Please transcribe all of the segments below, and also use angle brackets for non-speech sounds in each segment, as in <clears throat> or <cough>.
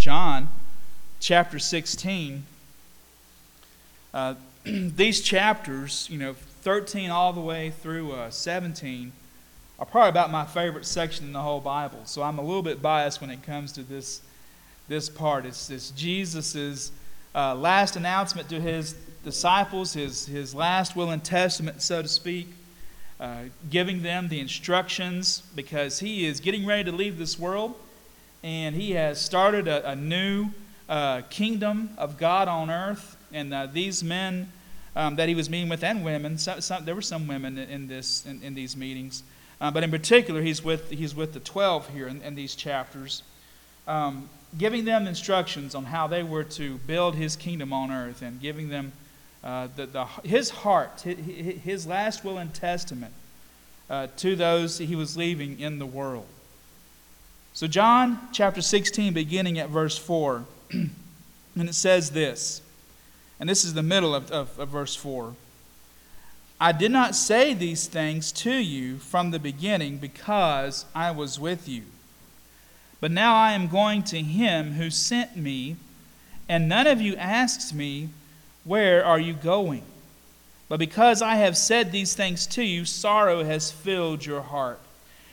John chapter 16. Uh, <clears throat> these chapters, you know, 13 all the way through uh, 17, are probably about my favorite section in the whole Bible. So I'm a little bit biased when it comes to this, this part. It's, it's Jesus' uh, last announcement to his disciples, his, his last will and testament, so to speak, uh, giving them the instructions because he is getting ready to leave this world and he has started a, a new uh, kingdom of God on earth. And uh, these men um, that he was meeting with and women, some, some, there were some women in, this, in, in these meetings, uh, but in particular, he's with, he's with the 12 here in, in these chapters. Um, giving them instructions on how they were to build his kingdom on earth and giving them uh, the, the, his heart, his last will and testament uh, to those he was leaving in the world. So, John chapter 16, beginning at verse 4, <clears throat> and it says this, and this is the middle of, of, of verse 4. I did not say these things to you from the beginning because I was with you. But now I am going to him who sent me, and none of you asks me, Where are you going? But because I have said these things to you, sorrow has filled your heart.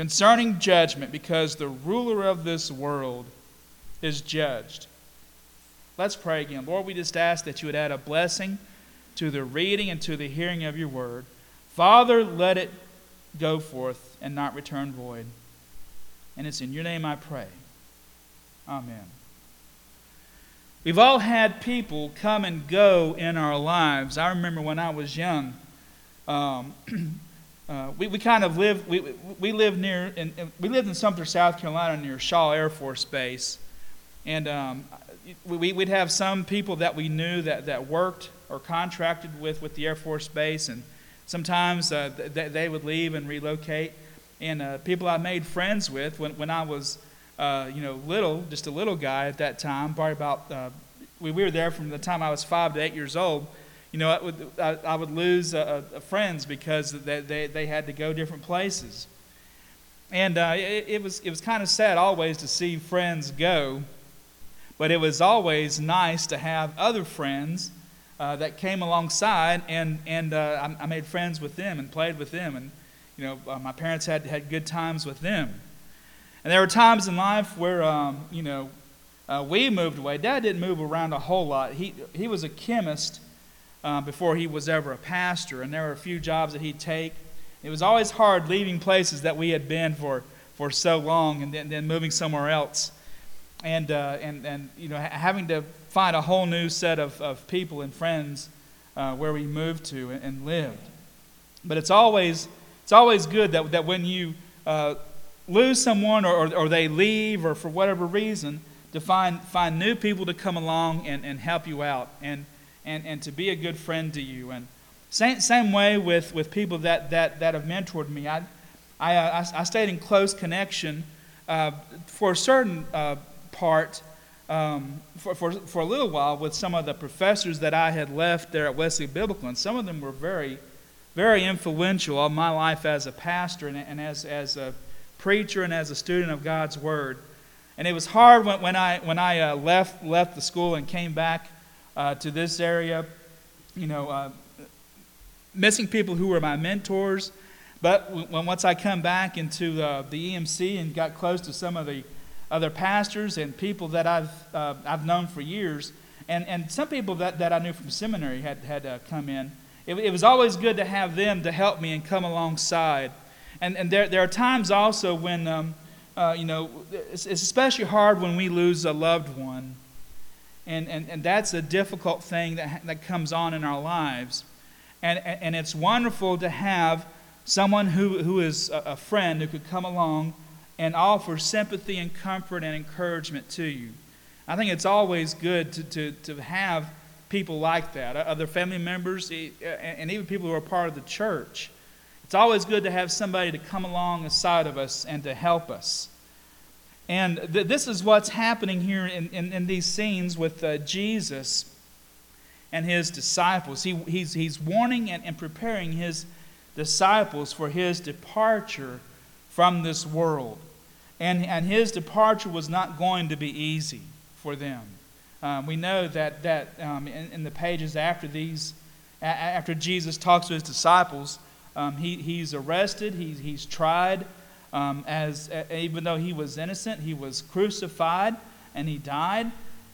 Concerning judgment, because the ruler of this world is judged. Let's pray again. Lord, we just ask that you would add a blessing to the reading and to the hearing of your word. Father, let it go forth and not return void. And it's in your name I pray. Amen. We've all had people come and go in our lives. I remember when I was young, um, <clears throat> uh, we, we kind of lived, we, we lived near, in, we lived in Sumter, South Carolina near Shaw Air Force Base. And um, we, would have some people that we knew that, that worked or contracted with, with the Air Force Base. And sometimes uh, th- they would leave and relocate and uh, people I made friends with when, when I was, uh, you know, little, just a little guy at that time, probably about, uh, we, we were there from the time I was five to eight years old. You know, I would, I, I would lose uh, uh, friends because they, they, they had to go different places. And uh, it, it was, it was kind of sad always to see friends go, but it was always nice to have other friends that came alongside, and, and I, I made friends with them and played with them. And, you know, uh, my parents had, had good times with them. And there were times in life where, um, you know, uh, we moved away. Dad didn't move around a whole lot. He, he was a chemist uh, before he was ever a pastor, and there were a few jobs that he'd take. It was always hard leaving places that we had been for, for so long and then, then moving somewhere else. And, uh, and, and, you know, having to find a whole new set of, of people and friends uh, where we moved to and, and lived. But it's always it's always good that, that when you uh, lose someone or, or, or, they leave or for whatever reason, to find, find new people to come along and, and help you out and, and, and to be a good friend to you. And same, same way with, with people that, that, that have mentored me. I, I, uh, I, I stayed in close connection uh, for a certain uh, part um, for, for, for a little while with some of the professors that I had left there at Wesley Biblical, and some of them were very very influential on my life as a pastor and, and as, as a preacher and as a student of God's Word. And it was hard when, when I, when I uh, left, left the school and came back uh, to this area, you know, uh, missing people who were my mentors. But when, once I come back into the, the EMC and got close to some of the other pastors and people that I've, uh, I've known for years, and, and some people that, that I knew from seminary had, had uh, come in, it, it was always good to have them to help me and come alongside. And, and there, there are times also when, um, uh, you know, it's, it's especially hard when we lose a loved one. And, and, and that's a difficult thing that, that comes on in our lives. And, and it's wonderful to have someone who, who is a, a friend who could come along and offer sympathy and comfort and encouragement to you. I think it's always good to, to, to have people like that, other family members, and even people who are part of the church. It's always good to have somebody to come alongside of us and to help us. And th- this is what's happening here in, in, in these scenes with uh, Jesus and his disciples. He, he's, he's warning and, and preparing his disciples for his departure from this world. And, and his departure was not going to be easy for them. Um, we know that, that um, in, in, the pages after these, after Jesus talks to his disciples, um, he, he's arrested, he's, he's tried, um, as even though he was innocent, he was crucified and he died,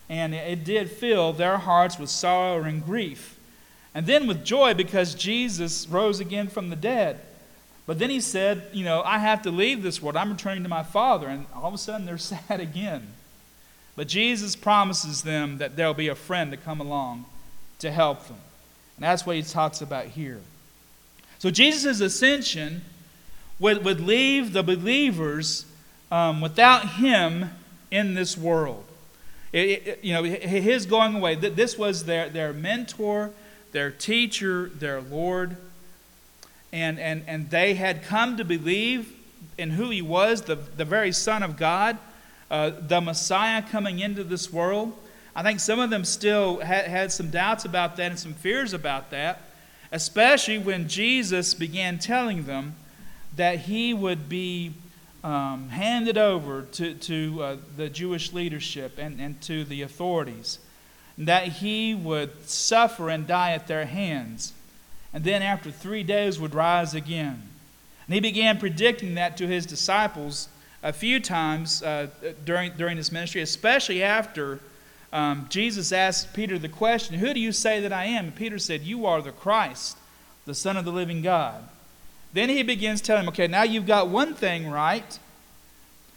and it did fill their hearts with sorrow and grief, and then with joy because Jesus rose again from the dead. But then he said, You know, I have to leave this world. I'm returning to my Father. And all of a sudden they're <laughs> sad again. But Jesus promises them that there'll be a friend to come along to help them. And that's what he talks about here. So Jesus' ascension would, would leave the believers um, without him in this world. It, it, you know, his going away, this was their, their mentor, their teacher, their Lord. And, and, and they had come to believe in who he was, the, the very Son of God, uh, the Messiah coming into this world. I think some of them still had, had some doubts about that and some fears about that, especially when Jesus began telling them that he would be um, handed over to, to uh, the Jewish leadership and, and to the authorities, that he would suffer and die at their hands, and then after three days would rise again. And he began predicting that to his disciples a few times uh, during, during his ministry, especially after um, Jesus asked Peter the question, Who do you say that I am? And Peter said, You are the Christ, the Son of the living God. Then he begins telling him, okay, now you've got one thing right.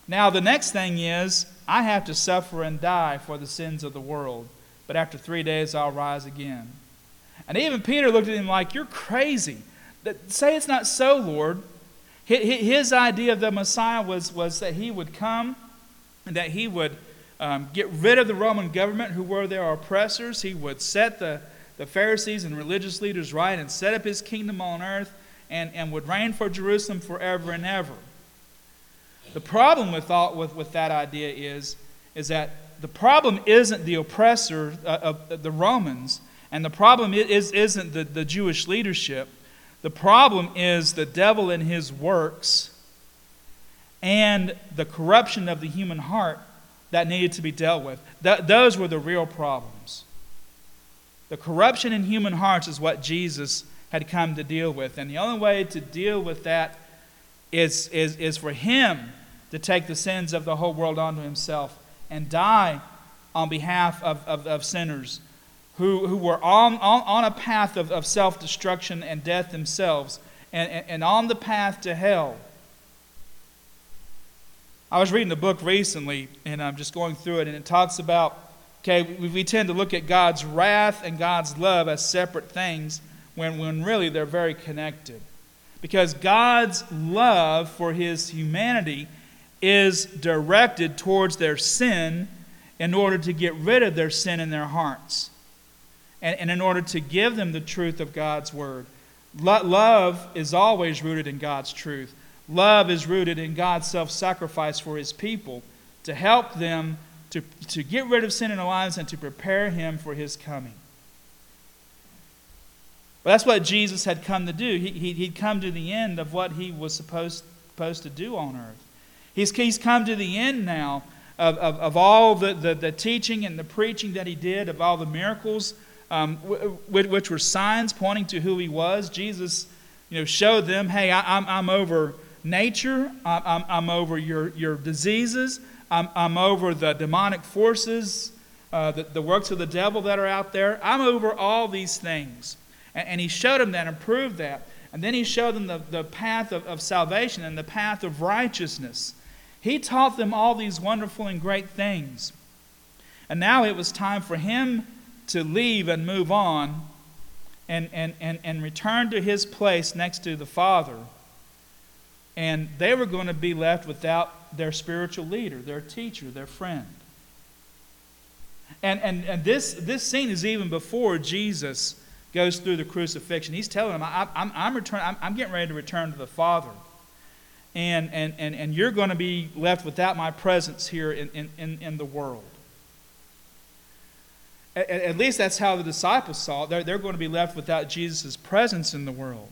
Now the next thing is, I have to suffer and die for the sins of the world. But after three days, I'll rise again. And even Peter looked at him like, You're crazy. Say it's not so, Lord. His idea of the Messiah was, was that he would come and that he would um, get rid of the Roman government who were their oppressors. He would set the, the Pharisees and religious leaders right and set up his kingdom on earth and, and would reign for Jerusalem forever and ever. The problem with, all, with, with that idea is, is that the problem isn't the oppressor uh, of the Romans, and the problem is, isn't the, the Jewish leadership. The problem is the devil and his works and the corruption of the human heart that needed to be dealt with. Th- those were the real problems. The corruption in human hearts is what Jesus had come to deal with. And the only way to deal with that is, is, is for him to take the sins of the whole world onto himself and die on behalf of, of, of sinners who, who were on, on, on a path of, of self destruction and death themselves and, and, and on the path to hell. I was reading a book recently and I'm just going through it, and it talks about okay, we, we tend to look at God's wrath and God's love as separate things when, when really they're very connected. Because God's love for his humanity is directed towards their sin in order to get rid of their sin in their hearts and, and in order to give them the truth of God's word. Lo- love is always rooted in God's truth. Love is rooted in God's self sacrifice for his people to help them to, to get rid of sin in their lives and to prepare him for his coming. Well, that's what Jesus had come to do. He, he, he'd come to the end of what he was supposed, supposed to do on earth. He's, he's come to the end now of, of, of all the, the, the teaching and the preaching that he did, of all the miracles, um, which were signs pointing to who he was. Jesus you know, showed them, hey, I, am I'm, I'm over nature, I'm, I'm over your, your diseases, I'm, I'm over the demonic forces, uh, the, the works of the devil that are out there. I'm over all these things. And, and he showed them that and proved that. And then he showed them the, the path of, of salvation and the path of righteousness. He taught them all these wonderful and great things. And now it was time for him to leave and move on and, and, and, and return to his place next to the Father. And they were going to be left without their spiritual leader, their teacher, their friend. And, and, and this, this scene is even before Jesus goes through the crucifixion. He's telling them, I, I'm, I'm, return, I'm, I'm getting ready to return to the Father. And, and, and, and you're going to be left without my presence here in, in, in, in the world. At, at, least that's how the disciples saw it. They're, they're going to be left without Jesus' presence in the world.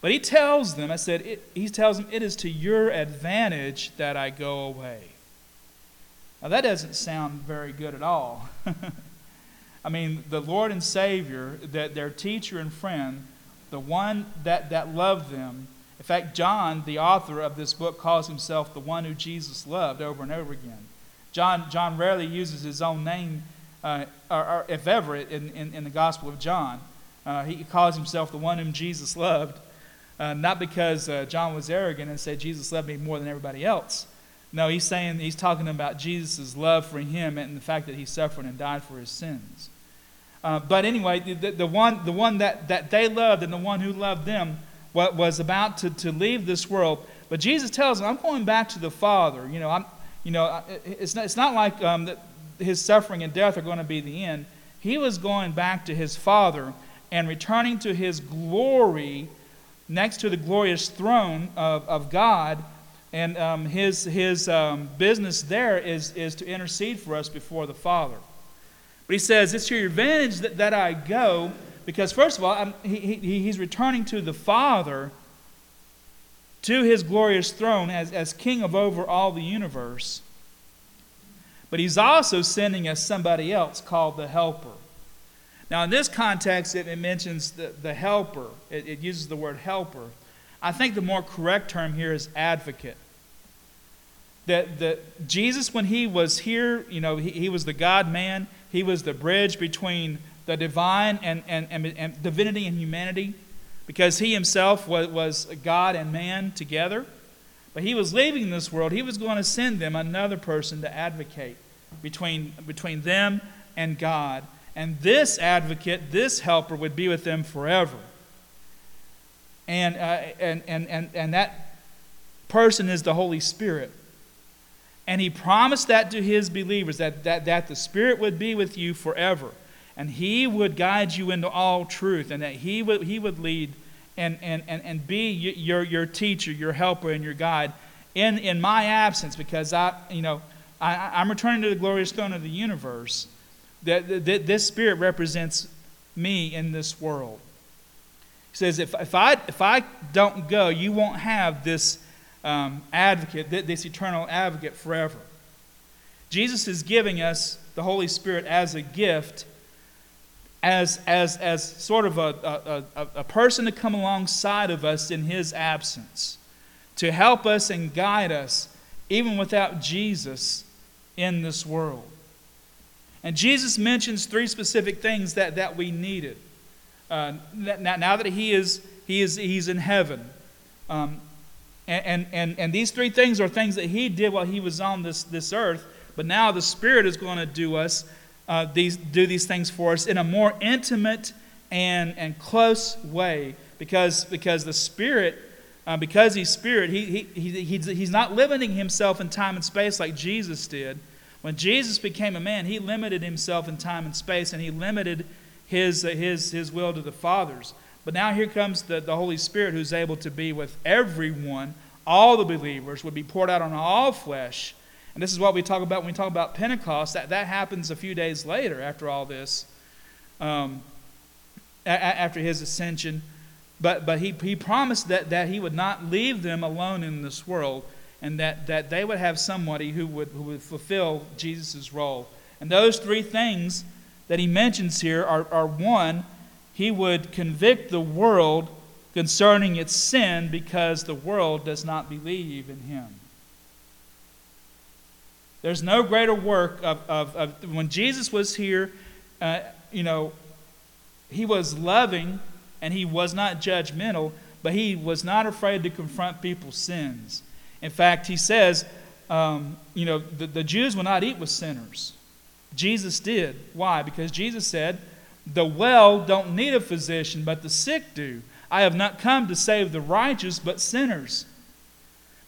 But he tells them, I said, it, he tells them, it is to your advantage that I go away. Now, that doesn't sound very good at all. <laughs> I mean, the Lord and Savior, that their teacher and friend, the one that, that loved them. In fact, John, the author of this book, calls himself the one who Jesus loved over and over again. John, John rarely uses his own name, uh, or, or, if ever, in, in, in, the Gospel of John. Uh, he calls himself the one whom Jesus loved, uh, not because uh, John was arrogant and said Jesus loved me more than everybody else, no, he's saying he's talking about Jesus' love for him and the fact that he suffered and died for his sins. Uh, but anyway, the, the, one, the one that, that they loved and the one who loved them was about to, to leave this world. But Jesus tells them, I'm going back to the Father. You know, I'm, you know it's, not, it's not like um, that his suffering and death are going to be the end. He was going back to his Father and returning to his glory next to the glorious throne of, of God and um, his, his um, business there is, is to intercede for us before the Father. But he says, It's to your advantage that, that I go, because first of all, he, he, he's returning to the Father, to his glorious throne as, as king of over all the universe. But he's also sending us somebody else called the Helper. Now, in this context, it, it mentions the, the helper, it, it uses the word helper. I think the more correct term here is advocate that, that Jesus, when he was here, you know, he, he was the God man, he was the bridge between the divine and, and, and, and divinity and humanity because he himself was, was God and man together. But he was leaving this world. He was going to send them another person to advocate between, between them and God. And this advocate, this helper, would be with them forever. And, uh, and, and, and, and that person is the Holy Spirit. And he promised that to his believers that, that, that the Spirit would be with you forever. And he would guide you into all truth, and that he would, he would lead and, and, and, and be your, your teacher, your helper, and your guide in, in my absence because I, you know, I, I'm returning to the glorious throne of the universe. That, that this Spirit represents me in this world. He says, if, if, I, if I don't go, you won't have this um, advocate, this eternal advocate forever. Jesus is giving us the Holy Spirit as a gift, as, as, as sort of a, a, a person to come alongside of us in his absence, to help us and guide us, even without Jesus in this world. And Jesus mentions three specific things that, that we needed. Uh, now, now that he is, he is he's in heaven, um, and, and, and these three things are things that he did while he was on this, this earth, but now the Spirit is going to do us uh, these, do these things for us in a more intimate and, and close way because, because the Spirit, uh, because he's Spirit, he, he, he, he's, not limiting himself in time and space like Jesus did. When Jesus became a man, he limited himself in time and space and he limited his, uh, his, his will to the Father's. But now here comes the, the Holy Spirit who's able to be with everyone, all the believers, would be poured out on all flesh. And this is what we talk about when we talk about Pentecost. That, that happens a few days later after all this, um, a, after his ascension. But, but he, he promised that, that he would not leave them alone in this world and that, that they would have somebody who would, who would fulfill Jesus' role. And those three things that he mentions here are, are one, he would convict the world concerning its sin because the world does not believe in him. There's no greater work of, of, of when Jesus was here, uh, you know, he was loving and he was not judgmental, but he was not afraid to confront people's sins. In fact, he says, um, you know, the, the Jews will not eat with sinners. Jesus did. Why? Because Jesus said, the well don't need a physician, but the sick do. I have not come to save the righteous, but sinners.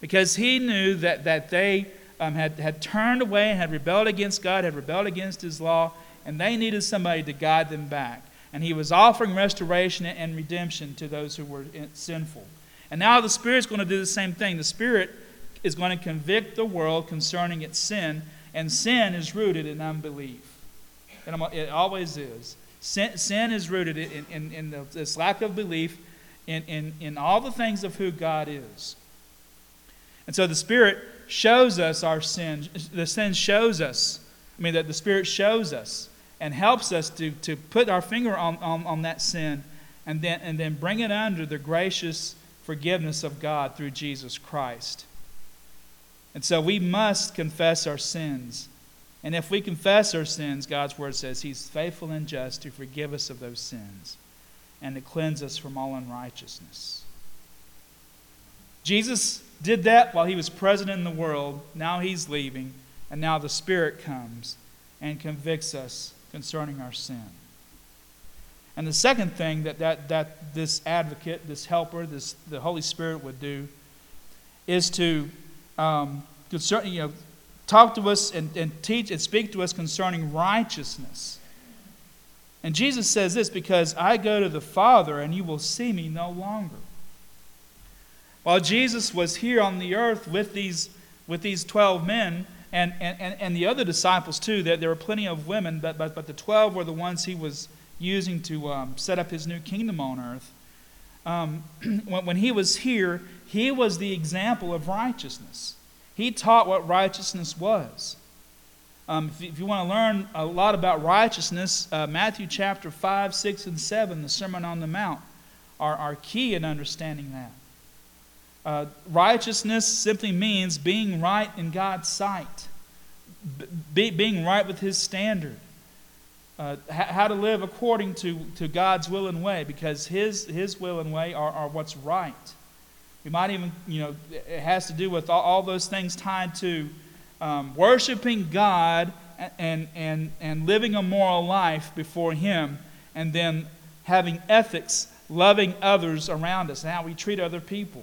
Because he knew that, that they, um, had, had turned away and had rebelled against God, had rebelled against His law, and they needed somebody to guide them back. And He was offering restoration and redemption to those who were sinful. And now the Spirit's going to do the same thing. The Spirit is going to convict the world concerning its sin, and sin is rooted in unbelief. It always is. Sin, sin is rooted in, in, in this lack of belief in, in, in all the things of who God is. And so the Spirit shows us our sin. The sin shows us, I mean, that the Spirit shows us and helps us to, to put our finger on, on, on that sin and then, and then bring it under the gracious forgiveness of God through Jesus Christ. And so we must confess our sins. And if we confess our sins, God's word says He's faithful and just to forgive us of those sins and to cleanse us from all unrighteousness. Jesus did that while he was present in the world. Now he's leaving, and now the Spirit comes and convicts us concerning our sin. And the second thing that, that, that this advocate, this helper, this, the Holy Spirit would do is to um, concern, you know, talk to us and, and teach and speak to us concerning righteousness. And Jesus says this because I go to the Father and you will see me no longer. While Jesus was here on the earth with these, with these 12 men and, and, and the other disciples too, there, there were plenty of women, but, but, but the 12 were the ones he was using to um, set up his new kingdom on earth. Um, <clears throat> when, when he was here, he was the example of righteousness. He taught what righteousness was. Um, if, if, you want to learn a lot about righteousness, uh, Matthew chapter 5, 6, and 7, the Sermon on the Mount, are, are key in understanding that. Uh, righteousness simply means being right in God's sight, be, being right with His standard, uh, how to live according to, to God's will and way, because His, his will and way are, are what's right. We might even, you know, it has to do with all, all those things tied to um, worshiping God and, and, and living a moral life before Him, and then having ethics, loving others around us, and how we treat other people.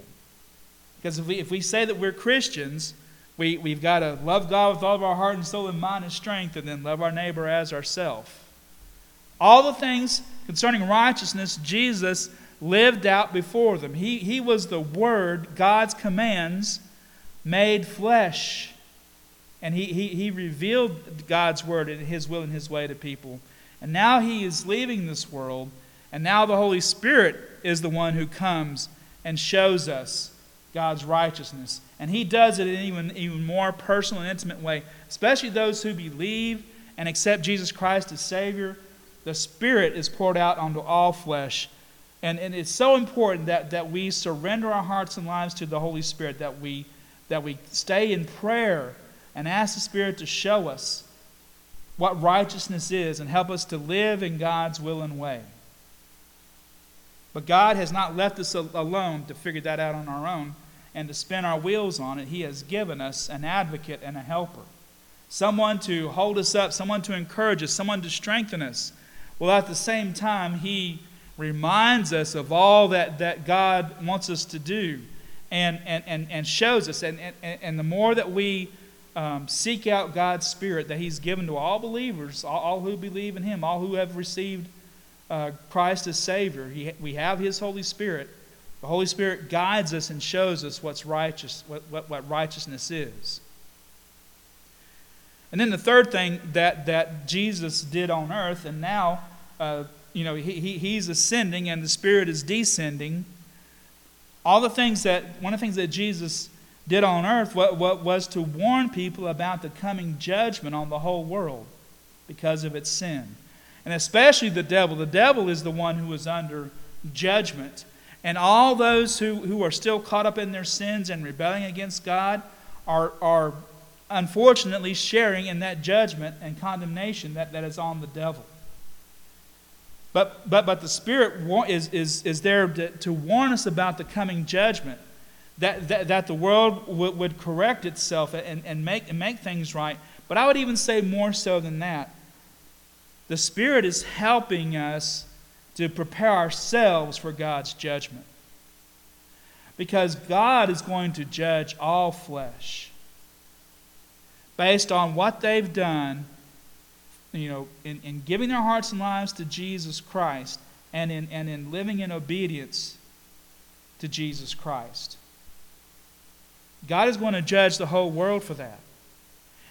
Because if we, if we say that we're Christians, we, we've got to love God with all of our heart and soul and mind and strength, and then love our neighbor as ourselves. All the things concerning righteousness, Jesus lived out before them. He, he was the Word, God's commands, made flesh. And he, he, he revealed God's word and his will and his way to people. And now he is leaving this world, and now the Holy Spirit is the one who comes and shows us God's righteousness. And he does it in an even, even more personal and intimate way, especially those who believe and accept Jesus Christ as Savior. The Spirit is poured out onto all flesh. And, and it's so important that, that we surrender our hearts and lives to the Holy Spirit, that we, that we stay in prayer and ask the Spirit to show us what righteousness is and help us to live in God's will and way. But God has not left us alone to figure that out on our own and to spin our wheels on it. He has given us an advocate and a helper, someone to hold us up, someone to encourage us, someone to strengthen us. Well, at the same time, He reminds us of all that, that God wants us to do and, and, and, and shows us. And, and, and the more that we um, seek out God's Spirit that He's given to all believers, all, all who believe in Him, all who have received uh, Christ as Savior. He, we have His Holy Spirit. The Holy Spirit guides us and shows us what's righteous, what, what, what righteousness is. And then the third thing that, that Jesus did on earth, and now, uh, you know, he, he, he's ascending and the Spirit is descending. All the things that, one of the things that Jesus did on earth what, what was to warn people about the coming judgment on the whole world because of its sin. And especially the devil. The devil is the one who is under judgment. And all those who, who are still caught up in their sins and rebelling against God are, are unfortunately sharing in that judgment and condemnation that, that is on the devil. But, but, but the Spirit is, is, is there to, to warn us about the coming judgment that, that, that the world would, would correct itself and, and, make, and make things right. But I would even say more so than that. The Spirit is helping us to prepare ourselves for God's judgment. Because God is going to judge all flesh. based on what they've done, you know, in, in giving their hearts and lives to Jesus Christ and in, and in living in obedience to Jesus Christ. God is going to judge the whole world for that.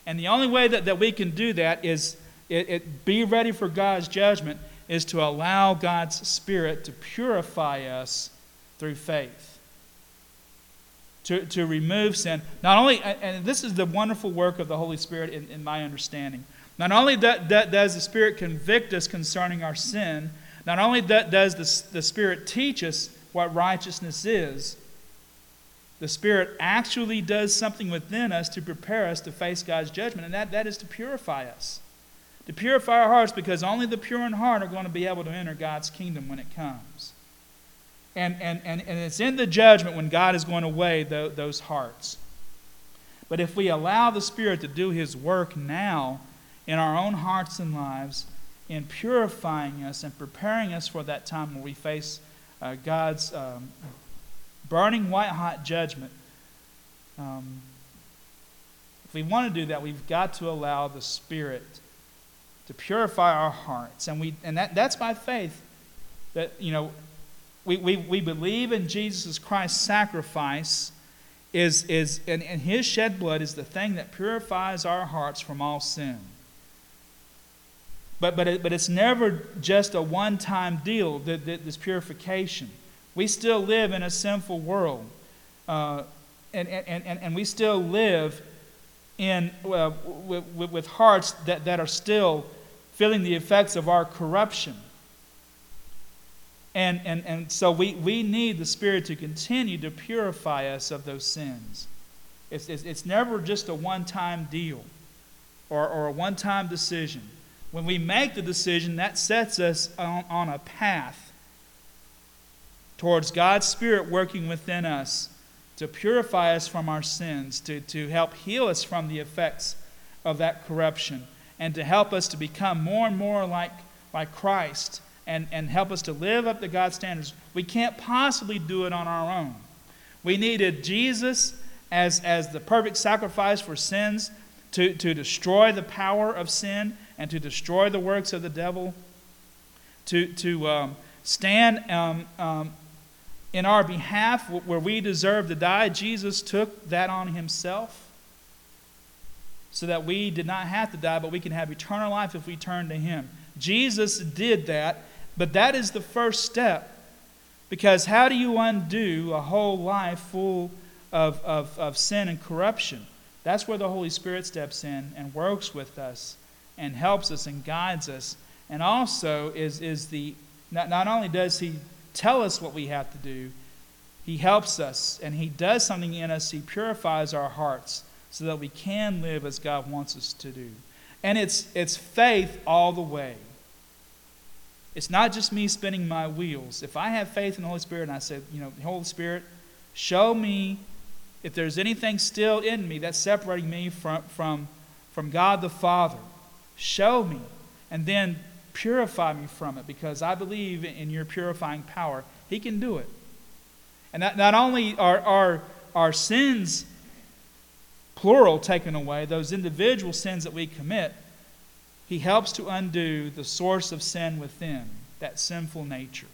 And the only way that, that we can do that is it, it, be ready for God's judgment is to allow God's Spirit to purify us through faith. To, to remove sin. Not only, and this is the wonderful work of the Holy Spirit in, in my understanding. Not only that, that does the Spirit convict us concerning our sin, not only that does the, the Spirit teach us what righteousness is, the Spirit actually does something within us to prepare us to face God's judgment, and that, that is to purify us. To purify our hearts because only the pure in heart are going to be able to enter God's kingdom when it comes. And, and, and, and it's in the judgment when God is going to weigh the, those hearts. But if we allow the Spirit to do His work now in our own hearts and lives, in purifying us and preparing us for that time when we face uh, God's um, burning white hot judgment. Um, if we want to do that, we've got to allow the Spirit to purify our hearts. And, we, and that, that's by faith that, you know, we, we, we believe in Jesus Christ's sacrifice is, is and, and his shed blood is the thing that purifies our hearts from all sin. But, but, it, but it's never just a one time deal, this purification. We still live in a sinful world. Uh, and, and, and, and we still live in, uh, with, with hearts that, that are still feeling the effects of our corruption. And, and, and so we, we need the Spirit to continue to purify us of those sins. It's, it's, it's never just a one time deal or, or a one time decision. When we make the decision, that sets us on, on a path towards God's Spirit working within us to purify us from our sins, to, to help heal us from the effects of that corruption and to help us to become more and more like, like Christ and, and help us to live up to God's standards. We can't possibly do it on our own. We needed Jesus as, as the perfect sacrifice for sins to, to destroy the power of sin and to destroy the works of the devil, to, to um, stand um, um, in our behalf where we deserve to die. Jesus took that on himself so that we did not have to die, but we can have eternal life if we turn to Him. Jesus did that, but that is the first step. Because how do you undo a whole life full of, of, of sin and corruption? That's where the Holy Spirit steps in and works with us and helps us and guides us. And also is, is the not, not only does he tell us what we have to do, he helps us and he does something in us. He purifies our hearts so that we can live as God wants us to do. And it's, it's faith all the way. It's not just me spinning my wheels. If I have faith in the Holy Spirit and I say, you know, Holy Spirit, show me if there's anything still in me that's separating me from, from, from God the Father, show me. And then purify me from it because I believe in your purifying power. He can do it. And that, not only are our, our sins plural taken away, those individual sins that we commit, he helps to undo the source of sin within, that sinful nature.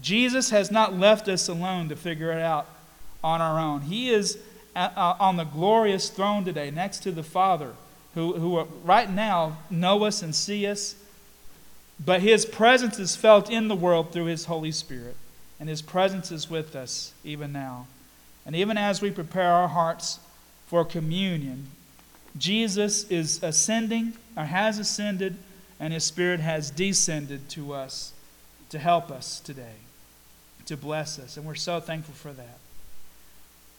Jesus has not left us alone to figure it out on our own. He is uh, uh, on the glorious throne today, next to the Father, who, who right now know us and see us, but his presence is felt in the world through his Holy Spirit, and his presence is with us even now. And even as we prepare our hearts for communion. Jesus is ascending, or has ascended, and his Spirit has descended to us to help us today, to bless us. And we're so thankful for that.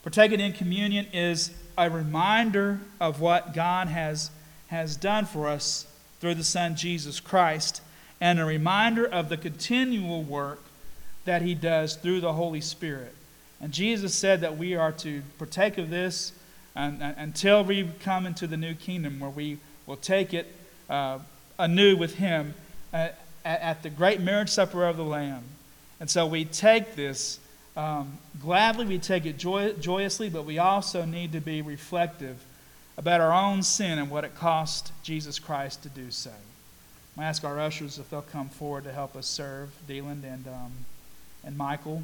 Partaking in communion is a reminder of what God has, has done for us through the Son Jesus Christ, and a reminder of the continual work that he does through the Holy Spirit. And Jesus said that we are to partake of this and, and, until we come into the new kingdom where we will take it uh, anew with Him uh, at, at, the great marriage supper of the Lamb. And so we take this um, gladly, we take it joy, joyously, but we also need to be reflective about our own sin and what it cost Jesus Christ to do so. To ask our ushers if they'll come forward to help us serve, Deland and, um, and Michael.